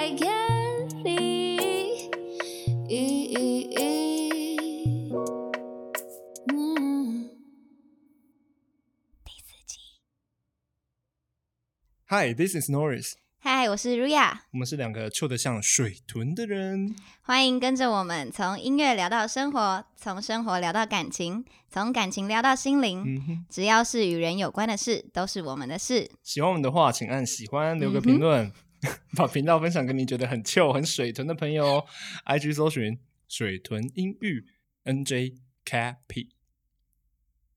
like happy. Mm.，Hi, this is Norris。嗨，我是 Ria，我们是两个臭得像水豚的人。欢迎跟着我们从音乐聊到生活，从生活聊到感情，从感情聊到心灵。嗯，只要是与人有关的事，都是我们的事。喜欢我们的话，请按喜欢，留个评论，把频道分享给你觉得很臭、很水豚的朋友哦。IG 搜寻水豚音域 NJ Cappy。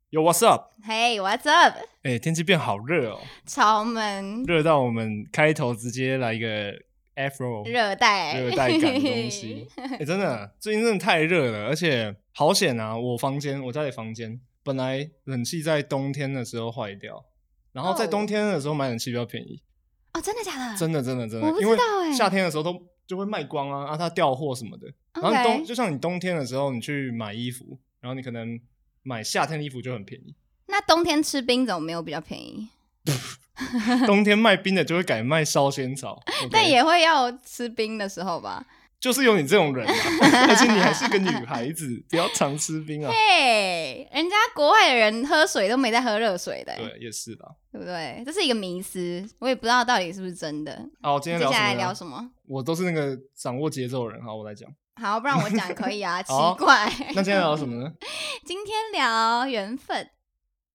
Yo, what's up? Hey, what's up？哎、天气变好热哦，超闷，热到我们开头直接来一个 Afro 热带，热带感的东西。哎、真的，最近真的太热了，而且好险啊！我房间，我家里房间本来冷气在冬天的时候坏掉，然后在哦冬天的时候买冷气比较便宜，哦，真的假的？真的真的真的，我不知因为夏天的时候都就会卖光啊，啊，它调货什么的。然后冬就像你冬天的时候，你去买衣服，然后你可能买夏天的衣服就很便宜，那冬天吃冰怎么没有比较便宜？冬天卖冰的就会改卖烧仙草，但？也会要吃冰的时候吧？就是有你这种人啊，而且你还是个女孩子，不要常吃冰啊。嘿，人家国外的人喝水都没在喝热水的、欸对，也是啦。对不对？这是一个迷思，我也不知道到底是不是真的。好，今天接下来聊什么呢？聊什么？我都是那个掌握节奏的人。好，我来讲。好，不然我讲可以啊，奇怪。那今天聊什么呢？今天聊缘分。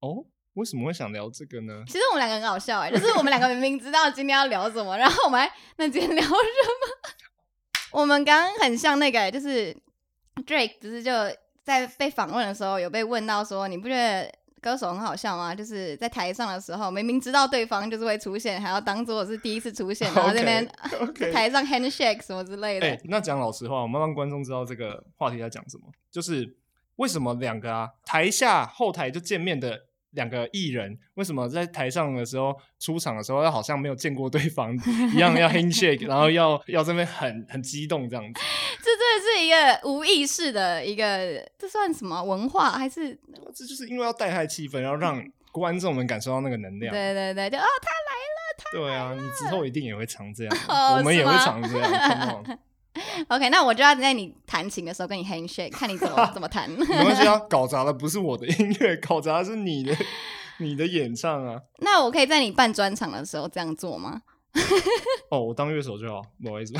哦，为什么会想聊这个呢？其实我们两个很好笑哎、就是我们两个明明知道今天要聊什么，然后我们还那今天聊什么？我们刚刚很像那个、欸就是 Drake 不是就在被访问的时候有被问到说，你不觉得歌手很好笑吗？就是在台上的时候，明明知道对方就是会出现，还要当做是第一次出现，然后这边 OK，台上 handshake 什么之类的。哎、那讲老实话，我们让观众知道这个话题在讲什么，就是为什么两个啊台下后台就见面的两个艺人，为什么在台上的时候出场的时候，要好像没有见过对方一样，要 handshake，然后要要这边很很激动这样子？这真的是一个无意识的一个，这算什么文化还是？这就是因为要带嗨气氛，然后让观众们感受到那个能量。对对对，就哦，他来了，他对啊，你之后一定也会常这样，哦我们也会常这样。OK，那我就要在你弹琴的时候跟你 handshake，看你怎么 怎么弹。没关系啊，搞砸的不是我的音乐，搞砸的是你的你的演唱啊。那我可以在你办专场的时候这样做吗？哦，我当乐手就好，不好意思。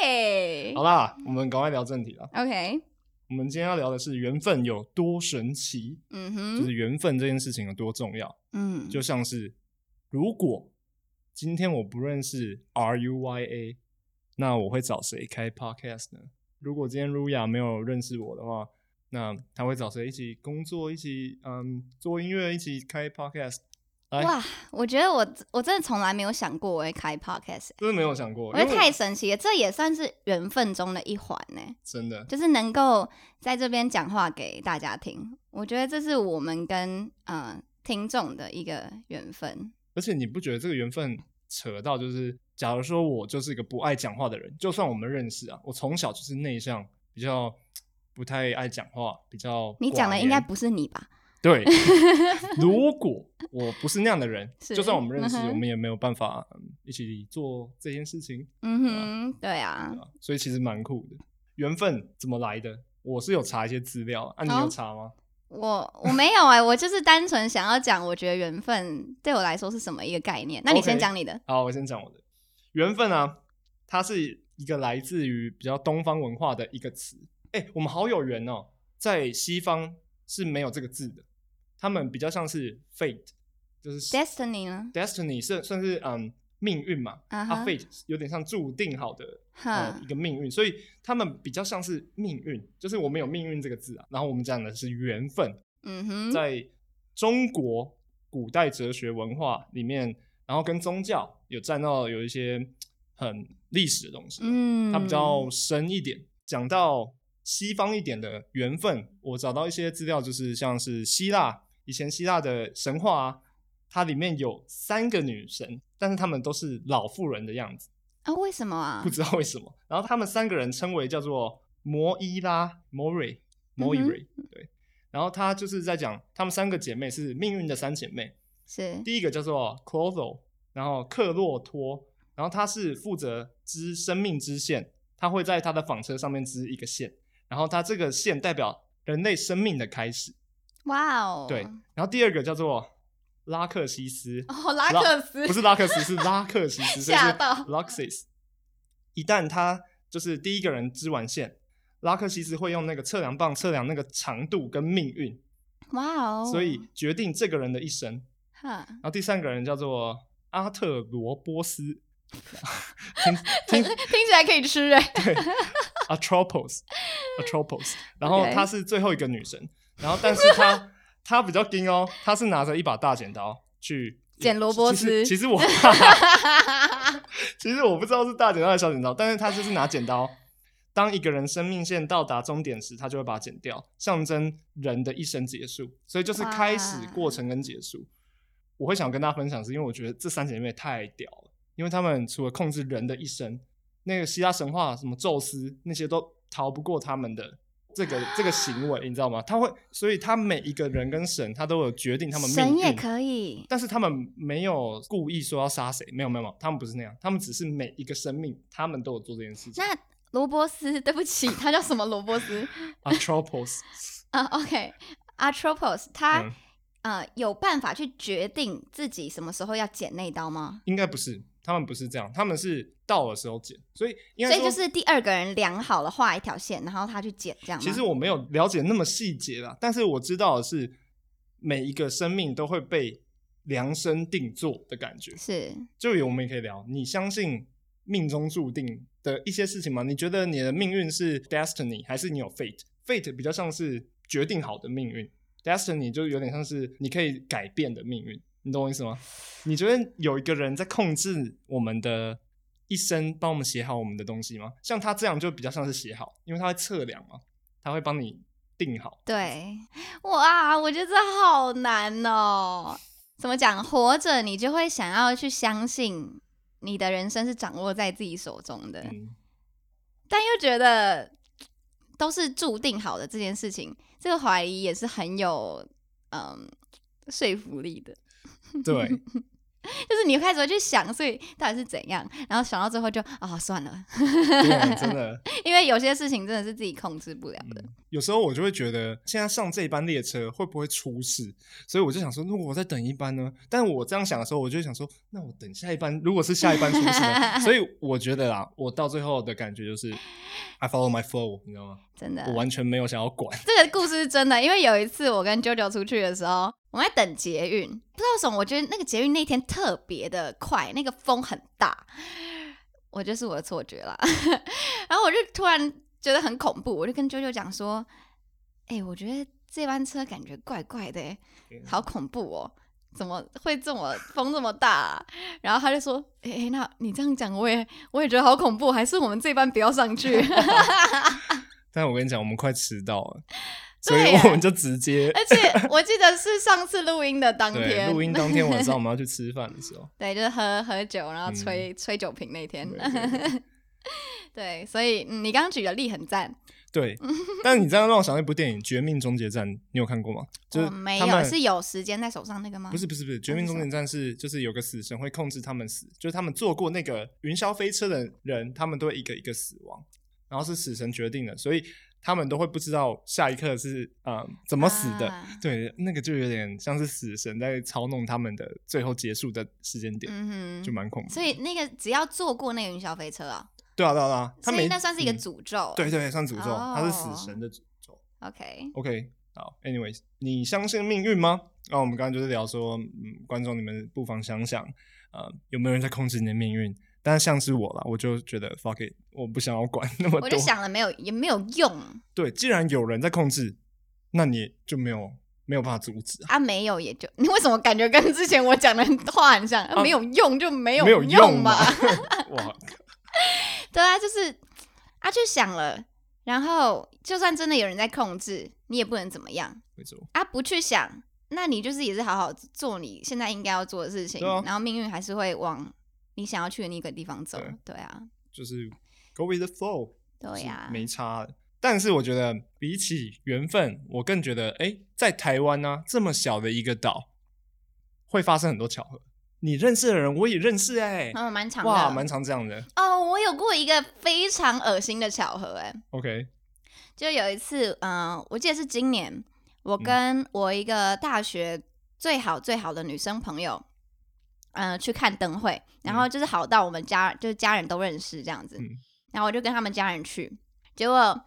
嘿好啦，我们赶快聊正题了。，OK，我们今天要聊的是缘分有多神奇，嗯哼，就是缘分这件事情有多重要。嗯，就像是如果今天我不认识 R U Y A，那我会找谁开 Podcast 呢？如果今天 Ruya 没有认识我的话，那他会找谁一起工作，一起嗯做音乐，一起开 Podcast？哇，我觉得我我真的从来没有想过我会开 podcast，欸真的没有想过，我觉得因为太神奇了，这也算是缘分中的一环呢，真的就是能够在这边讲话给大家听，我觉得这是我们跟呃听众的一个缘分。而且你不觉得这个缘分扯到就是，假如说我就是一个不爱讲话的人，就算我们认识啊，我从小就是内向，比较不太爱讲话，比较你讲的应该不是你吧？对。如果我不是那样的人，是就算我们认识，嗯我们也没有办法、嗯一起做这件事情，嗯哼，对啊所以其实蛮酷的。缘分怎么来的？我是有查一些资料啊，你有查吗？我我没有哎、我就是单纯想要讲，我觉得缘分对我来说是什么一个概念。那你 OK 先讲你的。好，我先讲我的缘分啊，它是一个来自于比较东方文化的一个词。哎、我们好有缘哦，在西方是没有这个字的，他们比较像是 fate，就是 Destiny 呢？destiny 是算是嗯命运嘛，啊 fate 有点像注定好的呃一个命运，所以他们比较像是命运，就是我们有命运这个字啊，然后我们讲的是缘分，嗯哼，在中国古代哲学文化里面，然后跟宗教有占到有一些很历史的东西，嗯，它比较深一点。讲到西方一点的缘分，我找到一些资料，就是像是希腊以前希腊的神话啊，它里面有三个女神，但是她们都是老妇人的样子，啊，为什么啊不？知道为什么。然后她们三个人称为叫做摩伊拉 （Mori） 摩伊瑞，对。然后她就是在讲她们三个姐妹是命运的三姐妹，是第一个叫做 Clotho，然后克洛托，然后她是负责织生命之线，她会在她的纺车上面织一个线，然后她这个线代表人类生命的开始。哇哦，对，然后第二个叫做拉克西斯，哦，拉克斯。不是拉克斯，是拉克西斯，吓到。Luxis。一旦他就是第一个人织完线，拉克西斯会用那个测量棒测量那个长度跟命运，哇哦，所以决定这个人的一生。哈，然后第三个人叫做阿特罗波斯，听听。听起来可以吃哎，对，Atropos，Atropos，然后她是最后一个女神，然后但是她她比较硬哦，他是拿着一把大剪刀去剪萝卜其实丝其实我 其实我不知道是大剪刀还是小剪刀，但是他就是拿剪刀。当一个人生命线到达终点时，他就会把它剪掉，象征人的一生结束。所以就是开始、过程跟结束。我会想跟大家分享，是因为我觉得这三姐妹太屌了，因为她们除了控制人的一生，那个希腊神话什么宙斯那些都逃不过他们的这个这个行为，你知道吗？他会，所以他每一个人跟神，他都有决定他们命运。神也可以，但是他们没有故意说要杀谁，没有没有没有，他们不是那样，他们只是每一个生命，他们都有做这件事情。那罗伯斯，对不起，他叫什么罗伯斯 Atropos，啊？OK，Atropos，他、嗯呃有办法去决定自己什么时候要剪那刀吗？应该不是，他们不是这样，他们是到的时候剪，所以应该所以就是第二个人量好了画一条线，然后他去剪这样？其实我没有了解那么细节啦，但是我知道的是，每一个生命都会被量身定做的感觉。是就有我们也可以聊，你相信命中注定的一些事情吗？你觉得你的命运是 destiny，还是你有 fate？fate 比较像是决定好的命运，destiny 就有点像是你可以改变的命运。你懂我意思吗？你觉得有一个人在控制我们的一生，帮我们写好我们的东西吗？像他这样就比较像是写好，因为他会测量嘛，他会帮你定好。对，哇，我觉得这好难哦。怎么讲？活着你就会想要去相信你的人生是掌握在自己手中的，嗯，但又觉得都是注定好的这件事情，这个怀疑也是很有嗯说服力的。对，就是你开始会去想，所以到底是怎样，然后想到最后就啊、算了，对，真的。因为有些事情真的是自己控制不了的。有时候我就会觉得，现在上这一班列车会不会出事？所以我就想说，如果我再等一班呢？但我这样想的时候，我就想说，那我等下一班，如果是下一班出事呢？所以我觉得啦，我到最后的感觉就是，I follow my flow，你知道吗？真的，我完全没有想要管。这个故事是真的，因为有一次我跟啾啾出去的时候，我们在等捷运，不知道为什么，我觉得那个捷运那天特别的快，那个风很大，我就是我的错觉啦。然后我就突然觉得很恐怖，我就跟啾啾讲说：“哎、我觉得这班车感觉怪怪的、欸，好恐怖哦。”怎么会这么风这么大、啊？然后他就说：“哎、欸那你这样讲，我也我也觉得好恐怖，还是我们这班不要上去。”但我跟你讲，我们快迟到了，所以我们就直接而且我记得是上次录音的当 天，录音当天晚上我们要去吃饭的时候，对，就是喝喝酒，然后吹、吹酒瓶那天。对 所以、嗯你刚刚举的例很赞。对。但是你这样让我想到一部电影《绝命终结战》，你有看过吗？就是我没有，是有时间在手上那个吗？不是不是不是，《绝命终结战》是就是有个死神会控制他们死，就是他们坐过那个云霄飞车的人，他们都会一个一个死亡，然后是死神决定的，所以他们都会不知道下一刻是呃怎么死的。啊对，那个就有点像是死神在操弄他们的最后结束的时间点，嗯哼，就蛮恐怖。所以那个只要坐过那个云霄飞车啊，对啊对啊对啊，他所以没那算是一个嗯诅咒。对对，算诅咒，他是哦死神的诅咒。，OK，OK，好，anyways，你相信命运吗？那、我们刚刚就是聊说，嗯，观众你们不妨想想，呃，有没有人在控制你的命运？但是像是我啦，我就觉得 fuck it，我不想要管那么多。我就想了没有也没有用对，既然有人在控制，那你就没有没有办法阻止啊。啊，没有也就你为什么感觉跟之前我讲的话很像？啊没有用就没有没有用嘛。哇，对啊，就是啊，就想了，然后就算真的有人在控制，你也不能怎么样没错，啊，不去想，那你就是也是好好做你现在应该要做的事情，啊然后命运还是会往你想要去的那个地方走。对对啊，就是 go with the flow。对呀、没差。但是我觉得比起缘分，我更觉得，哎，在台湾呢、这么小的一个岛，会发生很多巧合。你认识的人，我也认识、哎、嗯，蛮长的。哇，蛮长这样的。哦，我有过一个非常恶心的巧合，哎，OK，就有一次，嗯、我记得是今年，我嗯跟我一个大学最好最好的女生朋友，嗯、去看灯会，然后就是好到我们家就是家人都认识这样子，嗯然后我就跟他们家人去，结果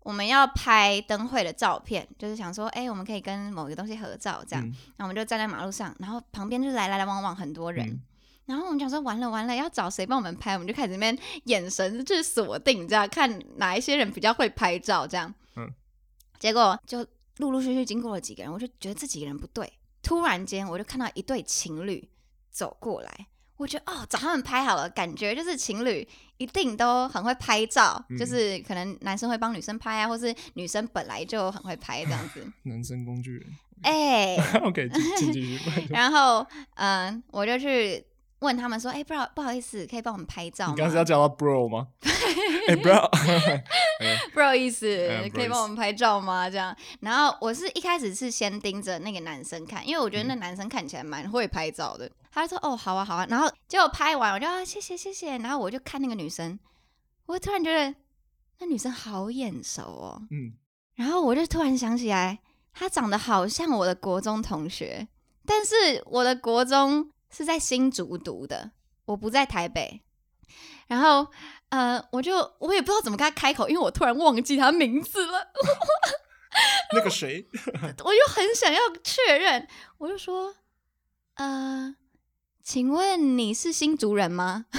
我们要拍灯会的照片，就是想说，哎、我们可以跟某个东西合照这样，嗯然后我们就站在马路上，然后旁边就是来来来往往很多人。嗯然后我们讲说完了完了，要找谁帮我们拍？我们就开始那边眼神就是锁定，这样看哪一些人比较会拍照，这样。嗯。结果就陆陆续续经过了几个人，我就觉得这几个人不对。突然间，我就看到一对情侣走过来，我觉得哦，找他们拍好了，感觉就是情侣一定都很会拍照，嗯就是可能男生会帮女生拍啊，或是女生本来就很会拍这样子。男生工具人。哎、OK。然后嗯、我就去问他们说，哎、不好不好意思，可以帮我们拍照吗？你刚才要叫他 bro 吗？哎、bro，不好意思，嗯可以帮我们拍照吗？这样，然后我是一开始是先盯着那个男生看，因为我觉得嗯那男生看起来蛮会拍照的。他就说：“哦，好啊，好啊。”然后结果拍完，我就啊，谢谢谢谢。然后我就看那个女生，我突然觉得那女生好眼熟哦。嗯，然后我就突然想起来，她长得好像我的国中同学，但是我的国中是在新竹读的，我不在台北。然后，呃，我就我也不知道怎么跟她开口，因为我突然忘记她名字了，那个谁，我就很想要确认，我就说，呃，请问你是新竹人吗？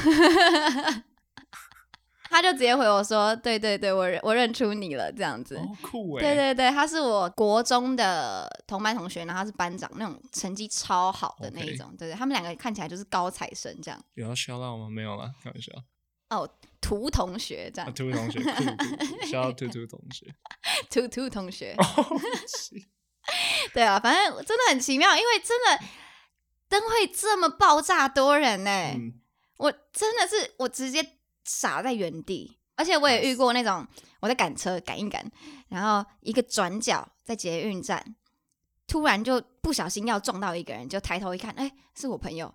他就直接回我说：“对对对，我认我认出你了，这样子。好酷哎、对对对，他是我国中的同班同学，然后他是班长，那种成绩超好的那一种。对对，他们两个看起来就是高材生这样。有要 shout out 吗？没有啦，开玩笑。哦，图同学这啊，样，兔同学，酷酷酷，shout out 兔兔同学。图图同学。对啊，反正真的很奇妙，因为真的灯会这么爆炸多人呢、嗯，我真的是我直接傻在原地，而且我也遇过那种我在赶车赶一赶，然后一个转角在捷运站，突然就不小心要撞到一个人，就抬头一看，哎、是我朋友，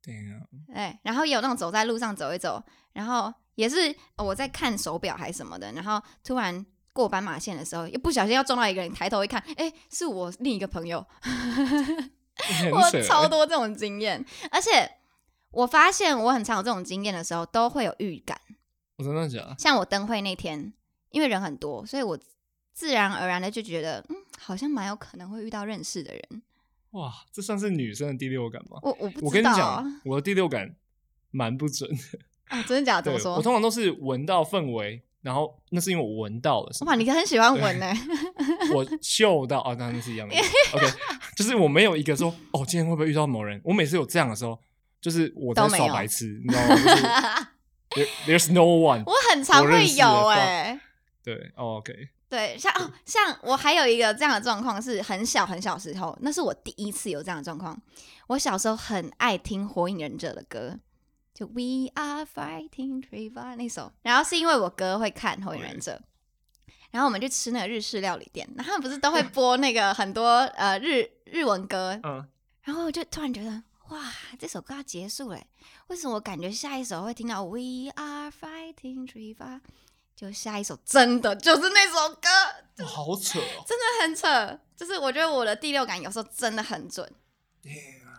对啊，哎，然后也有那种走在路上走一走，然后也是呃我在看手表还是什么的，然后突然过斑马线的时候，又不小心要撞到一个人，抬头一看，哎，是我另一个朋友，我超多这种经验，而且我发现我很常有这种经验的时候，都会有预感。我真的假的？像我灯会那天，因为人很多，所以我自然而然的就觉得，嗯，好像蛮有可能会遇到认识的人。哇，这算是女生的第六感吗？我我不我跟你知道啊讲，我的第六感蛮不准的。啊，真的假的？怎么说我？通常都是闻到氛围，然后那是因为我闻到了什么哇，，你很喜欢闻呢、我嗅到啊，当然是一样的意思。OK，就是我没有一个说哦，今天会不会遇到某人？我每次有这样的时候，就是我在都没有耍白痴，你知道吗？就是 there, There's no one。我很常会认识的有话哎、对、哦、，OK，对，像哦，像我还有一个这样的状况是很小很小时候，那是我第一次有这样的状况。我小时候很爱听《火影忍者》的歌，就 We Are Fighting Treva 那首。然后是因为我哥会看《火影忍者》然后我们去吃那个日式料理店，然后他们不是都会播那个很多呃日日文歌，嗯，然后我就突然觉得，哇，这首歌要结束嘞！为什么我感觉下一首会听到 We Are Fighting Treva？就下一首真的就是那首歌，哇好扯哦，真的很扯。就是我觉得我的第六感有时候真的很准，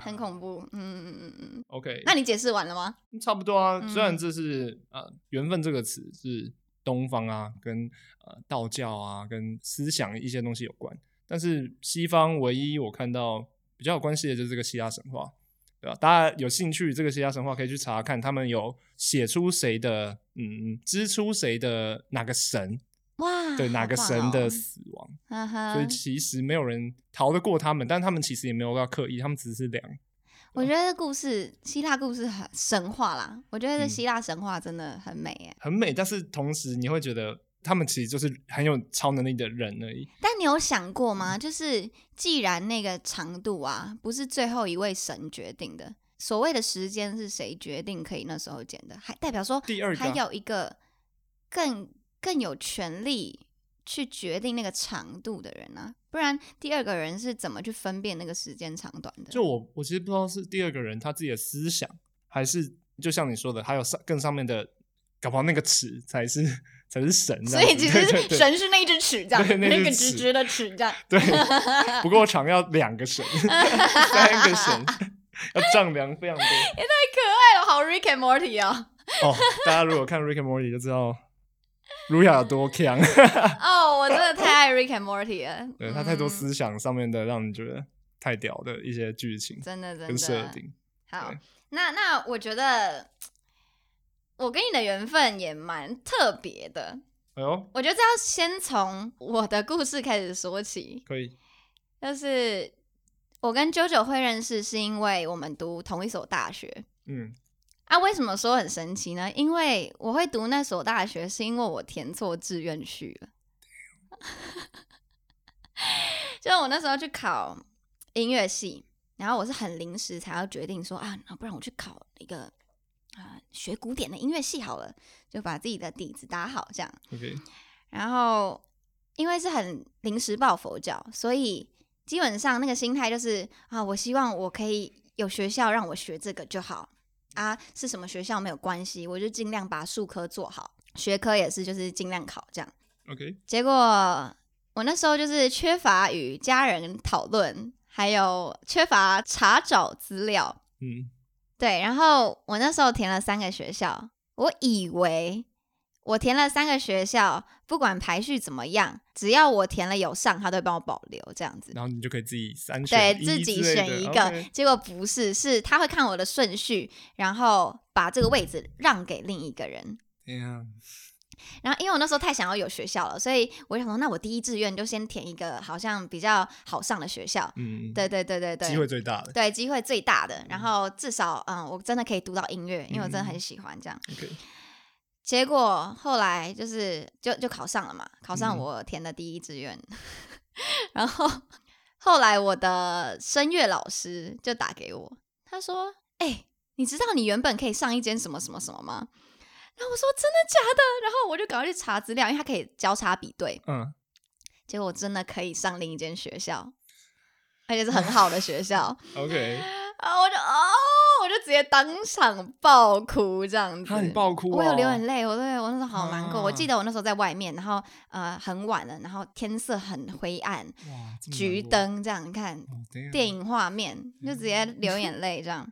很恐怖。嗯嗯嗯嗯。OK，那你解释完了吗？差不多啊。嗯虽然这是呃缘分这个词是东方啊，跟呃道教啊，跟思想一些东西有关，但是西方唯一我看到比较有关系的就是这个希腊神话，对吧？大家有兴趣这个希腊神话可以去查查看，他们有写出谁的，嗯，支出谁的哪个神，哇，对哪个神的哦死亡，所以其实没有人逃得过他们，但他们其实也没有要刻意，他们只是凉。我觉得故事希腊故事很神话啦，我觉得这希腊神话真的很美耶。很美，但是同时你会觉得他们其实就是很有超能力的人而已。但你有想过吗？就是既然那个长度啊，不是最后一位神决定的，所谓的时间是谁决定可以那时候剪的，还代表说第二还有一个更更有权利去决定那个长度的人啊，不然第二个人是怎么去分辨那个时间长短的？就我，我其实不知道是第二个人他自己的思想，还是就像你说的，还有上更上面的，搞不好那个尺才是才是神这所。以其实神是那一只尺，这样对那只个直直的尺，这样。对，不够长要两个神，三个神，要丈量非常多。也太可爱了，好 Rick and Morty 哦！哦，大家如果看 Rick and Morty 就知道卢雅有多强，哦，我真的太爱 Rick and Morty 了。对他太多嗯思想上面的让你觉得太屌的一些剧情真的真跟设的。定。好，那那我觉得我跟你的缘分也蛮特别的。哎呦，我觉得这要先从我的故事开始说起，可以，就是我跟九九会认识，是因为我们读同一所大学。嗯，啊，为什么说很神奇呢？因为我会读那所大学，是因为我填错志愿去了。就我那时候去考音乐系，然后我是很临时才要决定说啊，那不然我去考一个啊、学古典的音乐系好了，就把自己的底子打好这样。OK，然后因为是很临时抱佛脚，所以基本上那个心态就是啊，我希望我可以有学校让我学这个就好啊，是什么学校没有关系，我就尽量把术科做好，学科也是就是尽量考这样。OK，结果我那时候就是缺乏与家人讨论，还有缺乏查找资料，嗯，对，然后我那时候填了三个学校，我以为我填了三个学校，不管排序怎么样，只要我填了有上，他都会帮我保留这样子。然后你就可以自己三对选一自己选一个结果不是，是他会看我的顺序，然后把这个位置让给另一个人。对呀，然后因为我那时候太想要有学校了，所以我想说，那我第一志愿就先填一个好像比较好上的学校。嗯，对对对对对，机会最大的。对机会最大的，然后至少嗯，我真的可以读到音乐，因为我真的很喜欢这样。结果后来就是就就考上了嘛，考上嗯我填的第一志愿，然后后来我的声乐老师就打给我，他说：“哎、你知道你原本可以上一间什么什么什么吗？”然后我说：“真的假的？”然后我就赶快去查资料，因为他可以交叉比对。嗯，结果我真的可以上另一间学校，而且是很好的学校。OK，啊，我就哦，我就直接当场爆哭这样子。哈，你爆哭、哦，我有流眼泪，我对我那时候好难过。我啊记得我那时候在外面，然后呃很晚了，然后天色很灰暗，哇，橘，灯这样你看电影画面，就直接流眼泪这样。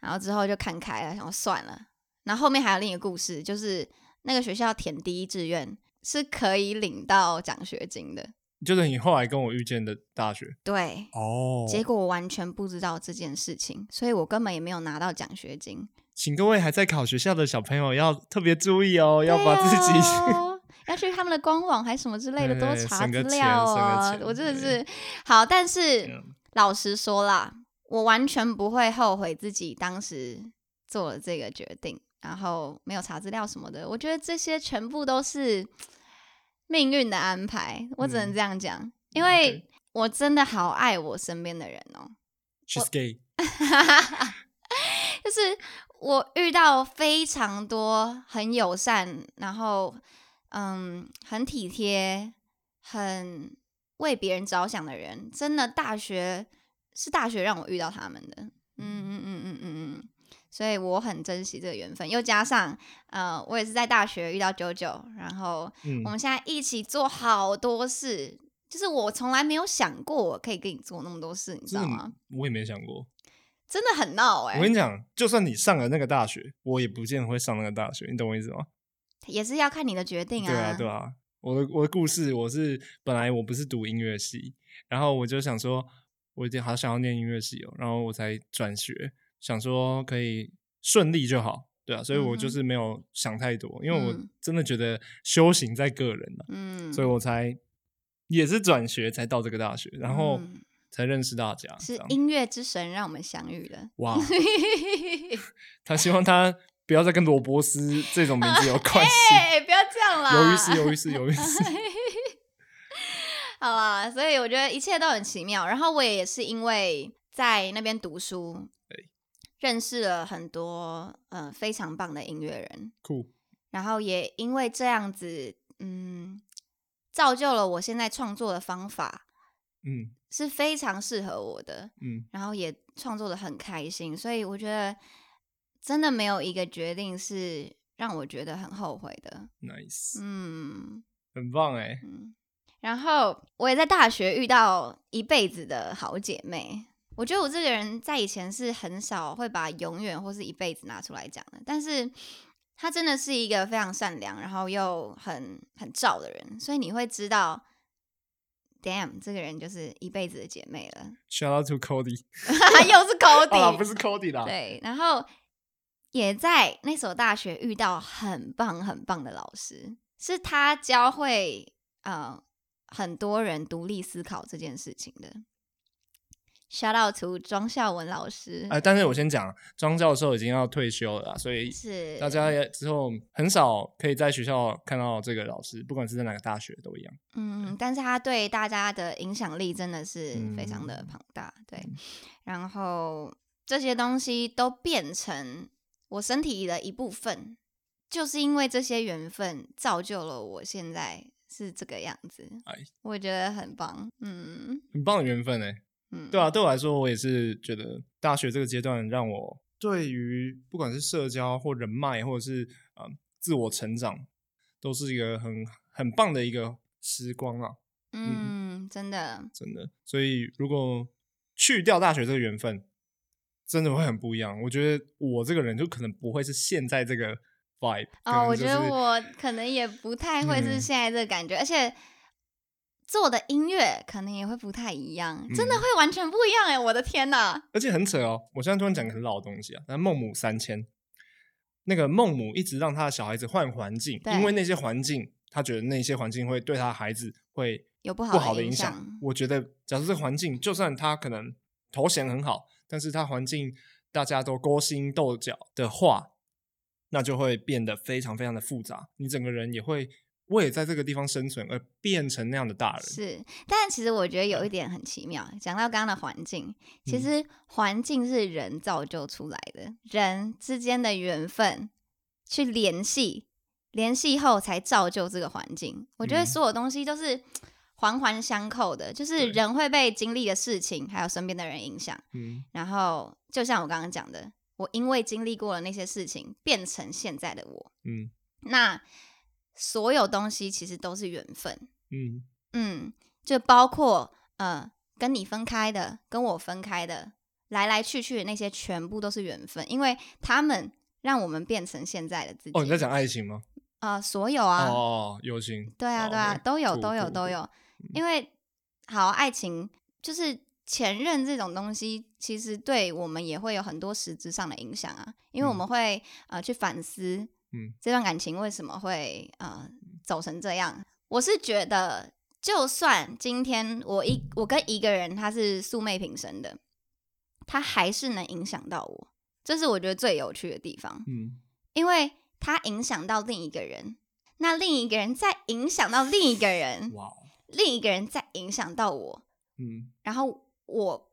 然后之后就看开了，想说算了。然后后面还有另一个故事，就是那个学校填第一志愿是可以领到奖学金的，就是你后来跟我遇见的大学对。哦结果我完全不知道这件事情，所以我根本也没有拿到奖学金。请各位还在考学校的小朋友要特别注意哦，要把自己、啊要去他们的官网还什么之类的，对多查资省个钱料省个啊！钱我真的是好，但是嗯老实说啦，我完全不会后悔自己当时做了这个决定，然后没有查资料什么的。我觉得这些全部都是命运的安排，我只能嗯这样讲，因嗯为我真的好爱我身边的人哦、She's gay，就是我遇到非常多很友善，然后嗯很体贴、很为别人着想的人。真的，大学是大学让我遇到他们的。所以我很珍惜这个缘分。又加上呃，我也是在大学遇到九九，然后嗯我们现在一起做好多事。就是我从来没有想过我可以跟你做那么多事，你知道吗？我也没想过。真的很闹哎、我跟你讲，就算你上了那个大学，我也不见得会上那个大学，你懂我意思吗？也是要看你的决定啊。对啊，对啊。我的我的故事，我是本来我不是读音乐系，然后我就想说，我已经好想要念音乐系哦，然后我才转学，想说可以顺利就好，对啊，所以我就是没有想太多，因为我嗯真的觉得修行在个人了、嗯，所以我才也是转学才到这个大学，然后嗯才认识大家。是音乐之神让我们相遇了。哇，他希望他不要再跟罗伯斯这种名字有 关系。哎、不要这样啦！有意思，有意思，有意思。好啦，所以我觉得一切都很奇妙。然后我也是因为在那边读书，对，认识了很多呃非常棒的音乐人，酷，然后也因为这样子，嗯，造就了我现在创作的方法嗯是非常适合我的，嗯，然后也创作的很开心。所以我觉得真的没有一个决定是让我觉得很后悔的。，nice，嗯。很棒哎。嗯，然后我也在大学遇到一辈子的好姐妹。我觉得我这个人在以前是很少会把永远或是一辈子拿出来讲的，但是他真的是一个非常善良，然后又很很照的人，所以你会知道，damn，这个人就是一辈子的姐妹了。Shout out to Cody，又是 Cody，、啊，不是 Cody 啦。对，然后也在那所大学遇到很棒很棒的老师，是他教会呃很多人独立思考这件事情的。Shout out to 庄孝文老师，哎，但是我先讲，庄教授已经要退休了，所以是大家也之后很少可以在学校看到这个老师，不管是在哪个大学都一样。嗯，但是他对大家的影响力真的是非常的嗯庞大，对。然后这些东西都变成我身体的一部分，就是因为这些缘分造就了我现在是这个样子哎，我觉得很棒。嗯很棒的缘分哎。嗯，对啊，对我来说，我也是觉得大学这个阶段让我对于不管是社交或人脉，或者是呃自我成长，都是一个很很棒的一个时光啊，嗯，真的，真的。所以如果去掉大学这个缘分，真的会很不一样。我觉得我这个人就可能不会是现在这个 vibe 可哦，能我觉得我可能也不太会是嗯。现在这个感觉，而且做的音乐可能也会不太一样，真的嗯会完全不一样哎！我的天哪！而且很扯哦。我现在突然讲个很老的东西啊，那孟母三迁，那个孟母一直让他的小孩子换环境，因为那些环境，他觉得那些环境会对他的孩子会有不好的影影响。我觉得，假设这个环境，就算他可能头衔很好，但是他环境大家都勾心斗角的话，那就会变得非常非常的复杂。你整个人也会为了在这个地方生存而变成那样的大人。是，但其实我觉得有一点很奇妙。讲到刚刚的环境，其嗯实环境是人造就出来的，人之间的缘分去联系，联系后才造就这个环境。我觉得嗯所有东西都是环环相扣的，就是人会被经历的事情，还有身边的人影响。嗯然后，就像我刚刚讲的，我因为经历过了那些事情，变成现在的我。嗯那所有东西其实都是缘分。嗯嗯，就包括呃跟你分开的，跟我分开的，来来去去的那些全部都是缘分，因为他们让我们变成现在的自己。哦，你在讲爱情吗？呃，所有啊，哦，友情。对啊，哦对啊，都有，都有，都有。因为好爱情就是前任这种东西，其实对我们也会有很多实质上的影响啊，因为我嗯们会呃去反思，嗯这段感情为什么会呃走成这样。我是觉得，就算今天我一我跟一个人他是素昧平生的，他还是能影响到我，这是我觉得最有趣的地方。嗯因为他影响到另一个人，那另一个人再影响到另一个人，哇哦，另一个人再影响到我，嗯然后我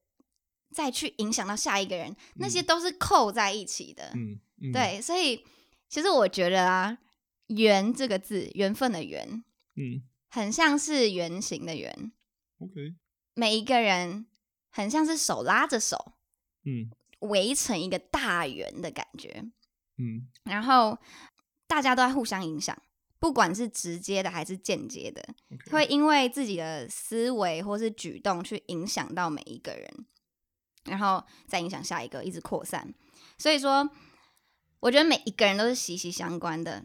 再去影响到下一个人，那些嗯都是扣在一起的。嗯嗯，对，所以其实我觉得啊，“缘”这个字，缘分的“缘嗯”，很像是圆形的“圆，OK，”，每一个人很像是手拉着手，嗯。围成一个大圆的感觉。嗯。然后大家都在互相影响，不管是直接的还是间接的会因为自己的思维或是举动去影响到每一个人，然后再影响下一个，一直扩散。所以说，我觉得每一个人都是息息相关的，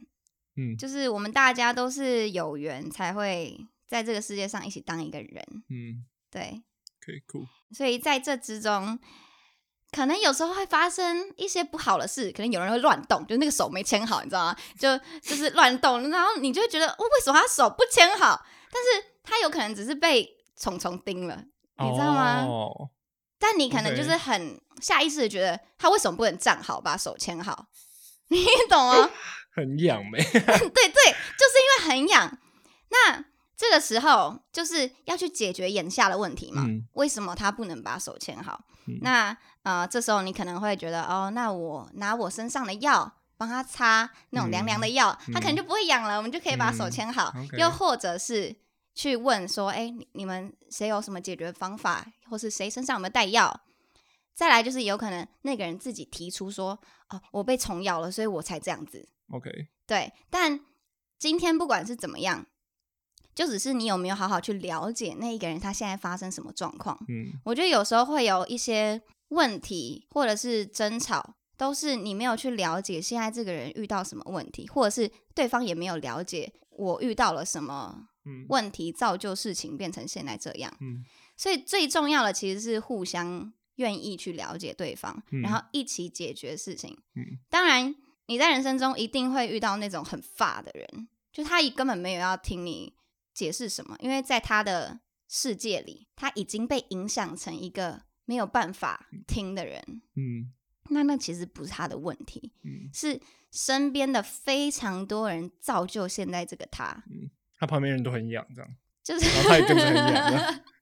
嗯就是我们大家都是有缘才会在这个世界上一起当一个人。嗯对，可以酷。所以在这之中，可能有时候会发生一些不好的事，可能有人会乱动，就那个手没牵好，你知道吗？就就是乱动，然后你就会觉得，哦，为什么他手不牵好？但是他有可能只是被虫虫叮了，你知道吗？哦，但你可能就是很下意识的觉得，他为什么不能站好，把手牵好？你懂吗？很痒没？对对，就是因为很痒。那这个时候就是要去解决眼下的问题嘛？嗯为什么他不能把手牵好？嗯那呃，这时候你可能会觉得，哦，那我拿我身上的药帮他擦那种凉凉的药，他可能就不会痒了，我们就可以把手牵好。又或者是去问说，哎、你你们谁有什么解决方法，或是谁身上有没有带药？再来就是有可能那个人自己提出说，哦，我被虫咬了，所以我才这样子。OK，对，但今天不管是怎么样，就只是你有没有好好去了解那一个人他现在发生什么状况。嗯我觉得有时候会有一些问题或者是争吵，都是你没有去了解现在这个人遇到什么问题，或者是对方也没有了解我遇到了什么嗯问题，造就事情变成现在这样。嗯所以最重要的其实是互相愿意去了解对方，嗯。然后一起解决事情。嗯。当然，你在人生中一定会遇到那种很发的人，就他根本没有要听你解释什么，因为在他的世界里，他已经被影响成一个没有办法听的人。嗯。那那其实不是他的问题，嗯，是身边的非常多人造就现在这个他，嗯他旁边人都很痒，这样，就是然后他也跟着很痒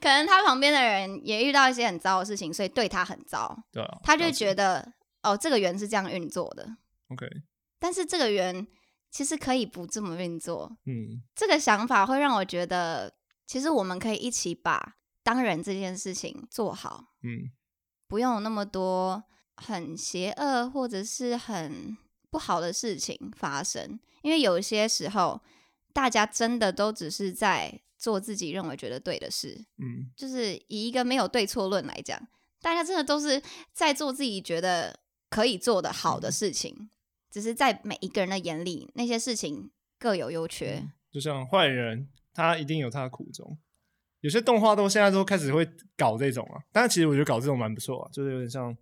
可能他旁边的人也遇到一些很糟的事情，所以对他很糟，对啊，他就觉得哦，这个圆是这样运作的，OK，但是这个圆其实可以不这么运作。嗯。这个想法会让我觉得，其实我们可以一起把当人这件事情做好，嗯。不用有那么多很邪恶或者是很不好的事情发生，因为有一些时候，大家真的都只是在做自己认为觉得对的事，嗯就是以一个没有对错论来讲，大家真的都是在做自己觉得可以做的好的事情，只是在每一个人的眼里，那些事情各有优缺。就像坏人，他一定有他的苦衷。有些动画都现在都开始会搞这种啊，但是其实我觉得搞这种蛮不错啊，就是有点像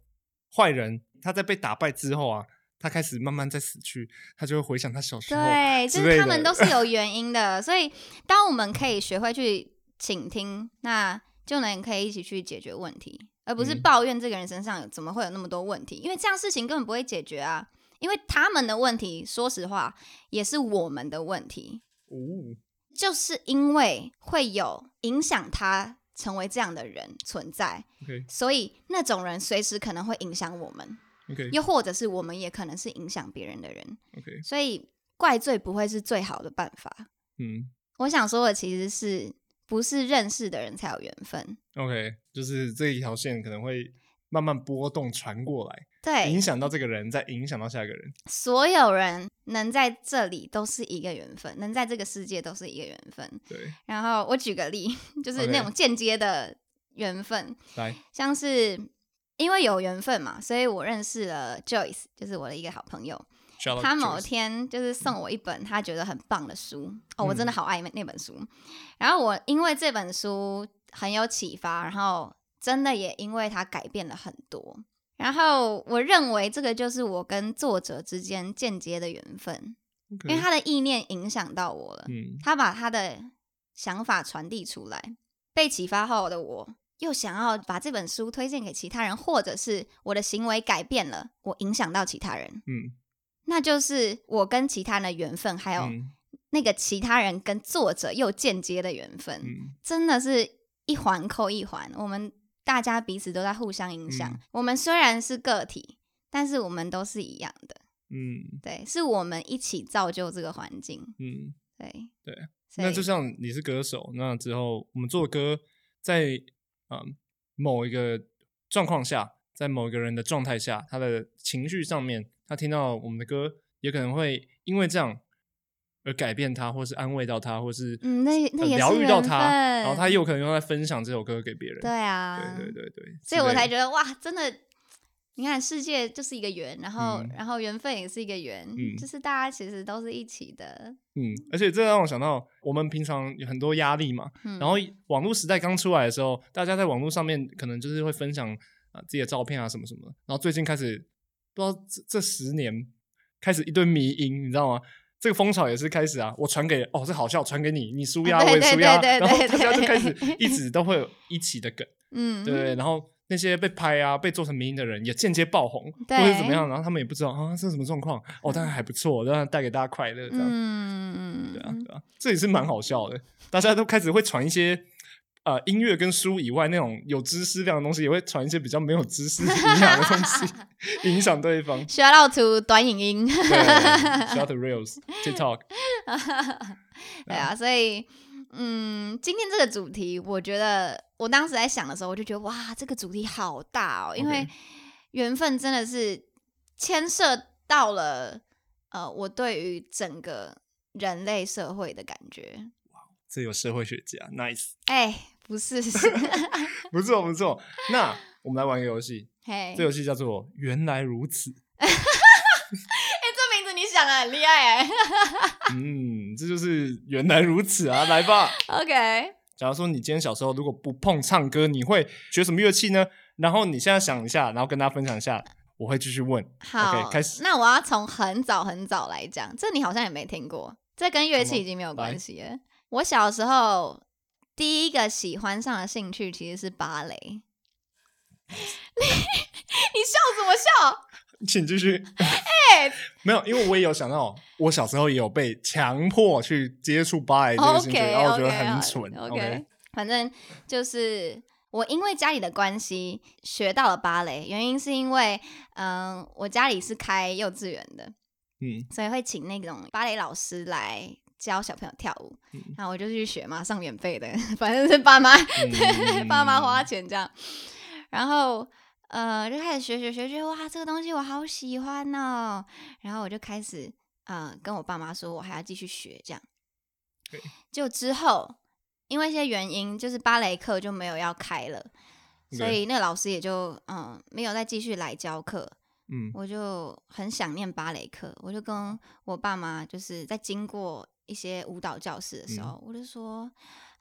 坏人他在被打败之后啊，他开始慢慢在死去，他就会回想他小时候对，就是他们都是有原因的，所以当我们可以学会去倾听，那就能可以一起去解决问题，而不是嗯。抱怨这个人身上怎么会有那么多问题，因为这样事情根本不会解决啊。因为他们的问题，说实话也是我们的问题，哦，就是因为会有影响他成为这样的人存在所以那种人随时可能会影响我们，OK 又或者是我们也可能是影响别人的人。OK，所以怪罪不会是最好的办法。嗯我想说的其实是不是认识的人才有缘分？OK，就是这一条线可能会慢慢波动传过来，对影，响到这个人，再影响到下一个人。所有人能在这里都是一个缘分，能在这个世界都是一个缘分。对，然后我举个例，就是那种间接的缘分，来，像是因为有缘分嘛，所以我认识了 Joyce，就是我的一个好朋友。他某天就是送我一本他觉得很棒的书哦，我真的嗯好爱那那本书。然后我因为这本书很有启发，然后真的也因为它改变了很多。然后我认为这个就是我跟作者之间间接的缘分因为他的意念影响到我了，嗯他把他的想法传递出来。被启发后的我，又想要把这本书推荐给其他人，或者是我的行为改变了，我影响到其他人。嗯那就是我跟其他人的缘分，还有嗯那个其他人跟作者又间接的缘分，嗯真的是一环扣一环。我们大家彼此都在互相影响。嗯我们虽然是个体，但是我们都是一样的。嗯对，是我们一起造就这个环境。嗯，对对，那就像你是歌手，那之后我们做歌在嗯某一个状况下，在某一个人的状态下，他的情绪上面，他听到我们的歌，也可能会因为这样而改变他，或是安慰到他，或是嗯，那那呃也疗愈到他，然后他也有可能用来分享这首歌给别人。对啊，对对对对，所以我才觉得哇，真的你看世界就是一个圆，然后、嗯。然后缘分也是一个圆，嗯。就是大家其实都是一起的。嗯，而且这让我想到，我们平常有很多压力嘛，嗯、然后网络时代刚出来的时候，大家在网络上面可能就是会分享啊、自己的照片啊什么什么，然后最近开始不知道这这十年开始一堆迷音，你知道吗？这个风潮也是开始啊，我传给哦，这好笑，传给你，你输压，我也输压，然后对大家就开始一直都会有一起的梗，嗯，对对，然后那些被拍啊、被做成迷因的人也间接爆红，或对者怎么样，然后他们也不知道啊这是什么状况，哦，当然还不错，当然带给大家快乐，这样，嗯，对啊，对啊，这也是蛮好笑的。大家都开始会传一些呃音乐跟书以外那种有知识量的东西，也会传一些比较没有知识营养的东西，影响对方。Shout out to 短影音，对，Shout to Reels、TikTok，对啊，所以嗯，今天这个主题，我觉得我当时在想的时候，我就觉得哇，这个主题好大哦，因为缘分真的是牵涉到了呃，我对于整个人类社会的感觉。哇这有社会学家，nice，哎，不是，是 不错不错。那我们来玩个游戏，嘿，这游戏叫做“原来如此 你想的很厉害哎。”。嗯，这就是原来如此啊！来吧。OK，假如说你今天小时候如果不碰唱歌，你会学什么乐器呢？然后你现在想一下，然后跟大家分享一下，我会继续问。好开始。那我要从很早很早来讲，这你好像也没听过，这跟乐器已经没有关系了。我小时候第一个喜欢上的兴趣其实是芭蕾。你你笑什么笑？请继续。哎、没有，因为我也有想到，我小时候也有被强迫去接触芭蕾这个兴趣 OK，然后我觉得很蠢。OK，反正就是我因为家里的关系学到了芭蕾，原因是因为嗯、我家里是开幼稚园的，嗯，所以会请那种芭蕾老师来教小朋友跳舞，嗯。然后我就去学嘛，上免费的，反正是爸妈、嗯。爸妈花钱这样，然后呃就开始学学学学，哇，这个东西我好喜欢哦，然后我就开始呃跟我爸妈说我还要继续学这样，就之后因为一些原因，就是芭蕾课就没有要开了。所以那个老师也就嗯没有再继续来教课，嗯。我就很想念芭蕾课，我就跟我爸妈就是在经过一些舞蹈教室的时候，我就说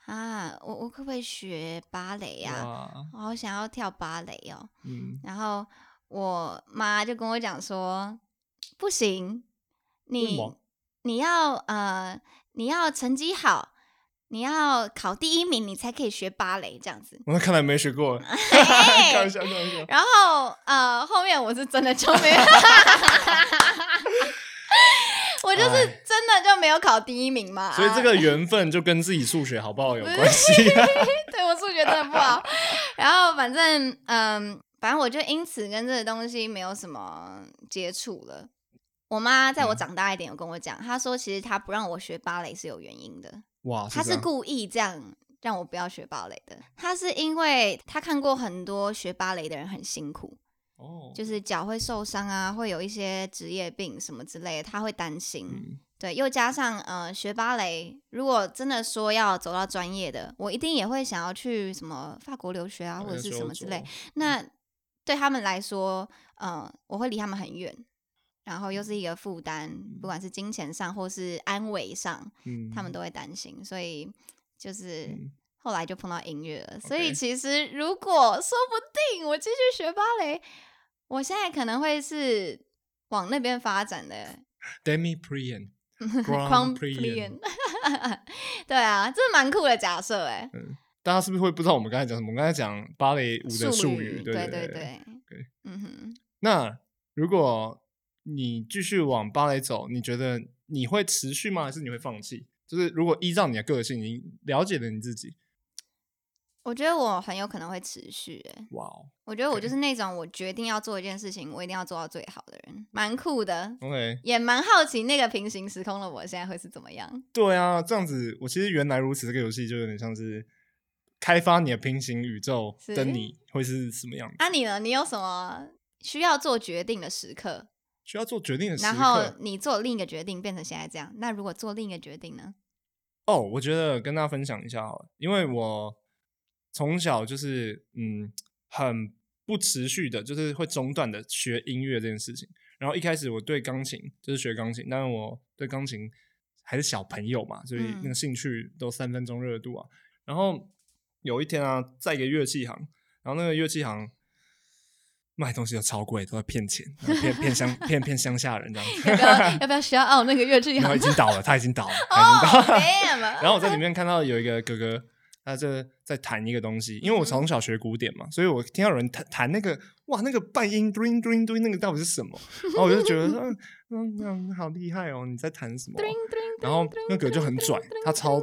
啊，我我可不可以学芭蕾呀、哇，我好想要跳芭蕾哦。嗯，然后我妈就跟我讲说，不行，你你要呃你要成绩好，你要考第一名，你才可以学芭蕾这样子。我看来没学过，开玩笑，开玩笑。然后呃，后面我是真的就没有，我就是的就没有考第一名嘛。所以这个啊缘分就跟自己数学好不好有关系。对我数学真的不好。然后反正嗯，反正我就因此跟这个东西没有什么接触了。我妈在我嗯长大一点有跟我讲，她说其实她不让我学芭蕾是有原因的。哇，他这样是故意这样让我不要学芭蕾的。他是因为他看过很多学芭蕾的人很辛苦，哦，就是脚会受伤啊，会有一些职业病什么之类的，他会担心。嗯对，又加上呃，学芭蕾，如果真的说要走到专业的，我一定也会想要去什么法国留学啊，或者是什么之类。那对他们来说，嗯、我会离他们很远，然后又是一个负担，不管是金钱上或是安危上，嗯，他们都会担心，所以就是嗯后来就碰到音乐了。所以其实如果说不定我继续学芭蕾，我现在可能会是往那边发展的。Demi Prian，框 Grand Prix 对啊，这蛮酷的假设哎，大家是不是会不知道我们刚才讲什么？我们刚才讲芭蕾舞的术语，对对对。对，嗯哼，那如果你继续往芭蕾走，你觉得你会持续吗？还是你会放弃？就是如果依照你的个性，你了解了你自己，我觉得我很有可能会持续哎。哇哦我觉得我就是那种我决定要做一件事情，我一定要做到最好的人，蛮酷的。，OK，也蛮好奇那个平行时空的我现在会是怎么样。对啊，这样子，我其实原来如此这个游戏就有点像是开发你的平行宇宙是的你会是什么样子，啊，你呢？你有什么需要做决定的时刻？需要做决定的时刻。然后你做另一个决定，变成现在这样。那如果做另一个决定呢？哦，我觉得跟大家分享一下好了，因为我从小就是嗯很不持续的，就是会中断的学音乐这件事情。然后一开始我对钢琴就是学钢琴，但是我对钢琴还是小朋友嘛，所以那个嗯兴趣都三分钟热度啊。然后有一天啊，在一个乐器行，然后那个乐器行卖东西都超贵，都在骗钱，骗骗乡骗骗乡下人这样子。要不要要不要需要哦那个乐器 行已经倒了，他已经倒了，他已经倒哦了。然后我在里面看到有一个哥哥，他这在弹一个东西，因为我从小学古典嘛，所以我听到有人弹弹那个哇，那个半音 doing doing doing 那个到底是什么？然后我就觉得说，嗯嗯嗯，好厉害哦，你在弹什么啊？然后那个就很拽，他超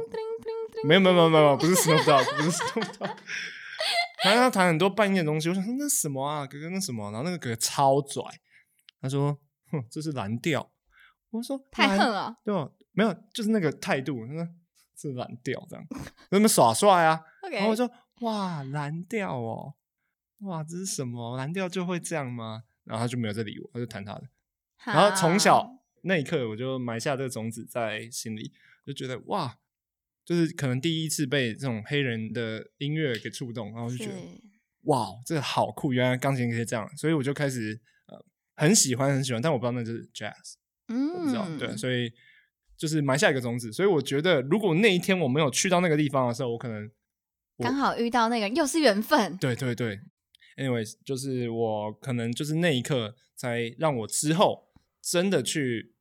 没有没有没有没有，不是 Snoop Dogg，不是 Snoop Dogg。然后他弹很多半音的东西，我想说那什么啊，哥哥那什么？然后那个哥哥超拽，他说：“哼，这是蓝调。”我说：“太恨了，对吧？没有，就是那个态度，那是蓝调这样，那么耍帅啊。然后我说哇，蓝调哦，哇，这是什么？蓝调就会这样吗？然后他就没有再理我，他就弹他的。然后从小那一刻，我就埋下这个种子在心里，就觉得哇，就是可能第一次被这种黑人的音乐给触动，然后就觉得哇，这个好酷，原来钢琴可以这样，所以我就开始呃很喜欢很喜欢，但我不知道那就是 jazz。我不知道，嗯，对，所以就是埋下一个种子。所以我觉得，如果那一天我没有去到那个地方的时候，我可能刚好遇到那个人，又是缘分，对对对，anyways，就是我可能就是那一刻才让我之后真的去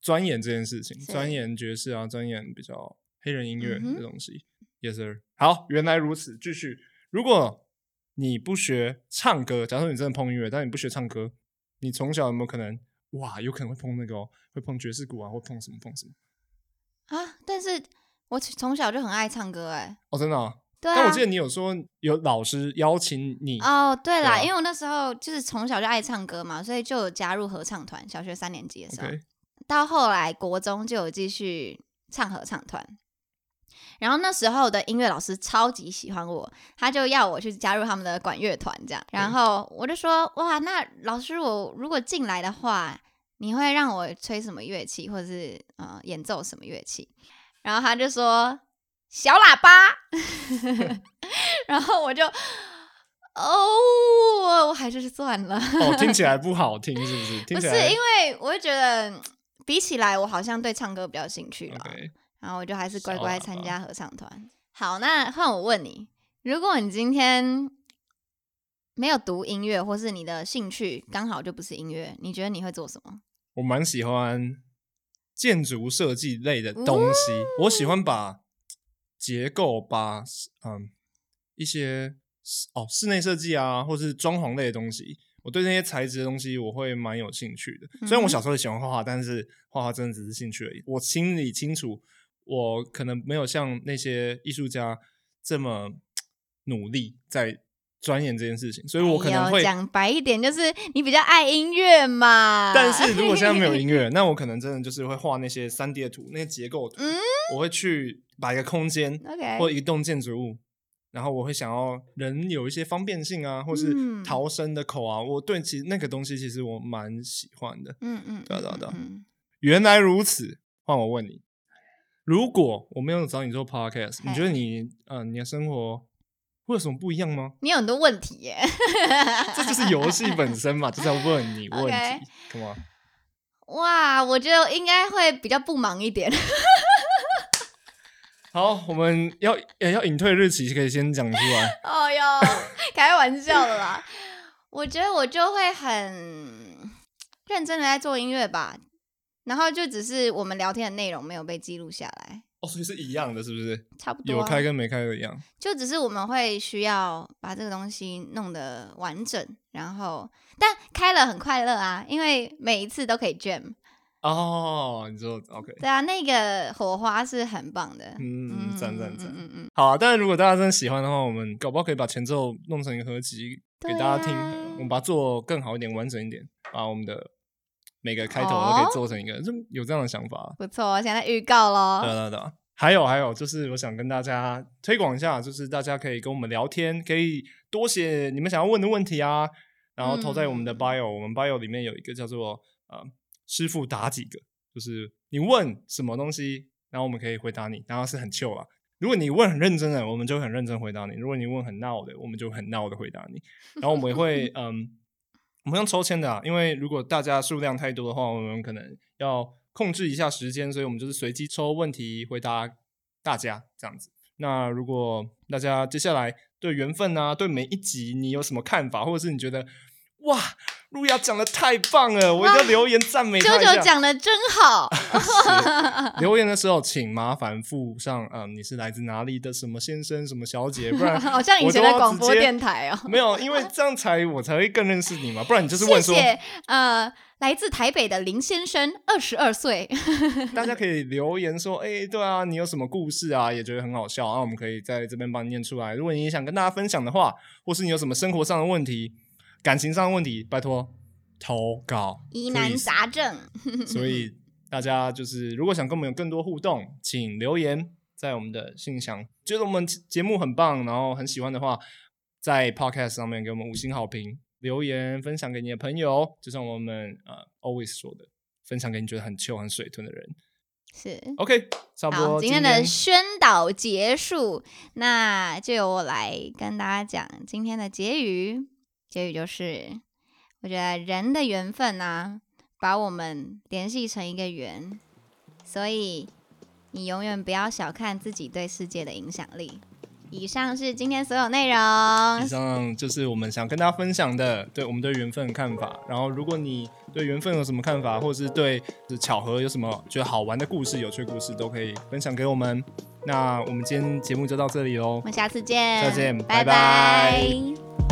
钻研这件事情，钻研爵士啊，钻研比较黑人音乐嗯哼的东西。Yes sir，好，原来如此。继续，如果你不学唱歌，假如说你真的碰音乐，但你不学唱歌，你从小有没有可能哇，有可能会碰那个、哦，会碰爵士鼓啊，或碰什么碰什么？啊！但是我从小就很爱唱歌，哎，哦，真的、啊。对啊。但我记得你有说有老师邀请你，哦，对啦，对啊因为我那时候就是从小就爱唱歌嘛，所以就有加入合唱团。小学三年级的时候到后来国中就有继续唱合唱团。然后那时候的音乐老师超级喜欢我，他就要我去加入他们的管乐团，这样。然后我就说，哇，那老师，我如果进来的话，你会让我吹什么乐器，或者是呃演奏什么乐器？然后他就说小喇叭，然后我就哦，我还是算了。哦，听起来不好听，是不是？不是因为我就觉得嗯比起来，我好像对唱歌比较有兴趣了。然后我就还是乖乖参加合唱团。好，那换我问你，如果你今天没有读音乐，或是你的兴趣刚好就不是音乐，你觉得你会做什么？我蛮喜欢建筑设计类的东西，我喜欢把结构、把嗯一些哦室内设计啊，或是装潢类的东西，我对那些材质的东西我会蛮有兴趣的。虽然我小时候也喜欢画画，但是画画真的只是兴趣而已。我心里清楚，我可能没有像那些艺术家这么努力在钻研这件事情，所以我可能会讲白一点，就是你比较爱音乐嘛。但是如果现在没有音乐，那我可能真的就是会画那些三 D 的图，那些结构图，嗯我会去把一个空间，OK，或一栋建筑物，然后我会想要人有一些方便性啊，或是嗯逃生的口啊，我对其实那个东西其实我蛮喜欢的。嗯嗯，对啊对啊对原来如此，换我问你，如果我没有找你做 podcast，你觉得你呃你的生活会有什么不一样吗？你有很多问题耶。这就是游戏本身嘛，就是要问你 问题，Come on。哇，我觉得应该会比较不忙一点。好，我们要也要隐退日期，可以先讲出来。哦哟，开玩笑的啦。我觉得我就会很认真的在做音乐吧，然后就只是我们聊天的内容没有被记录下来，哦，所以是一样的，是不是？差不多、啊。有开跟没开都一样。就只是我们会需要把这个东西弄得完整，然后但开了很快乐啊，因为每一次都可以 jam。哦，你说 OK，对啊，那个火花是很棒的。嗯，赞赞赞嗯。嗯嗯，好啊，但是如果大家真的喜欢的话，我们搞不好可以把前奏弄成一个合集给大家听，啊我们把它做更好一点、完整一点，把我们的每个开头都哦可以做成一个，就有这样的想法。不错，现在预告喽。对啊对啊对啊。还有还有，就是我想跟大家推广一下，就是大家可以跟我们聊天，可以多写你们想要问的问题啊，然后投在我们的嗯 bio，、我们 bio 里面有一个叫做呃师傅打几个，就是你问什么东西，然后我们可以回答你，然后是很 chill 啊，如果你问很认真的，我们就很认真回答你；如果你问很闹的，我们就很闹的回答你。然后我们也会 嗯，我们用抽签的啊，因为如果大家数量太多的话，我们可能要控制一下时间，所以我们就是随机抽问题回答大家这样子。那如果大家接下来对缘分啊，对每一集你有什么看法，或者是你觉得哇，路亚讲的太棒了，我一定要留言赞美九他一下。九讲的真好，是留言的时候，请麻烦附上，嗯，你是来自哪里的什么先生、什么小姐，不然好像以前的广播电台哦。没有，因为这样才我才会更认识你嘛，不然你就是谢问说，谢，呃，来自台北的林先生，二十二岁，大家可以留言说，哎、对啊，你有什么故事啊，也觉得很好笑，然后我们可以在这边帮你念出来。如果你也想跟大家分享的话，或是你有什么生活上的问题、感情上的问题，拜托投稿疑难杂症。所以大家就是如果想跟我们有更多互动，请留言在我们的信箱。觉得我们节目很棒，然后很喜欢的话，在 Podcast 上面给我们五星好评，留言分享给你的朋友。就像我们呃 always 说的，分享给你觉得很糗、很水豚的人。是。OK，差不多好，今天的宣导结束，那就由我来跟大家讲今天的结语。结语就是，我觉得人的缘分呢、把我们联系成一个圆，所以你永远不要小看自己对世界的影响力。以上是今天所有内容以，上就是我们想跟大家分享的，对我们对缘分的看法。然后，如果你对缘分有什么看法，或者是对是巧合有什么觉得好玩的故事、有趣的故事，都可以分享给我们。那我们今天节目就到这里喽我，们下次见，再见拜拜拜拜拜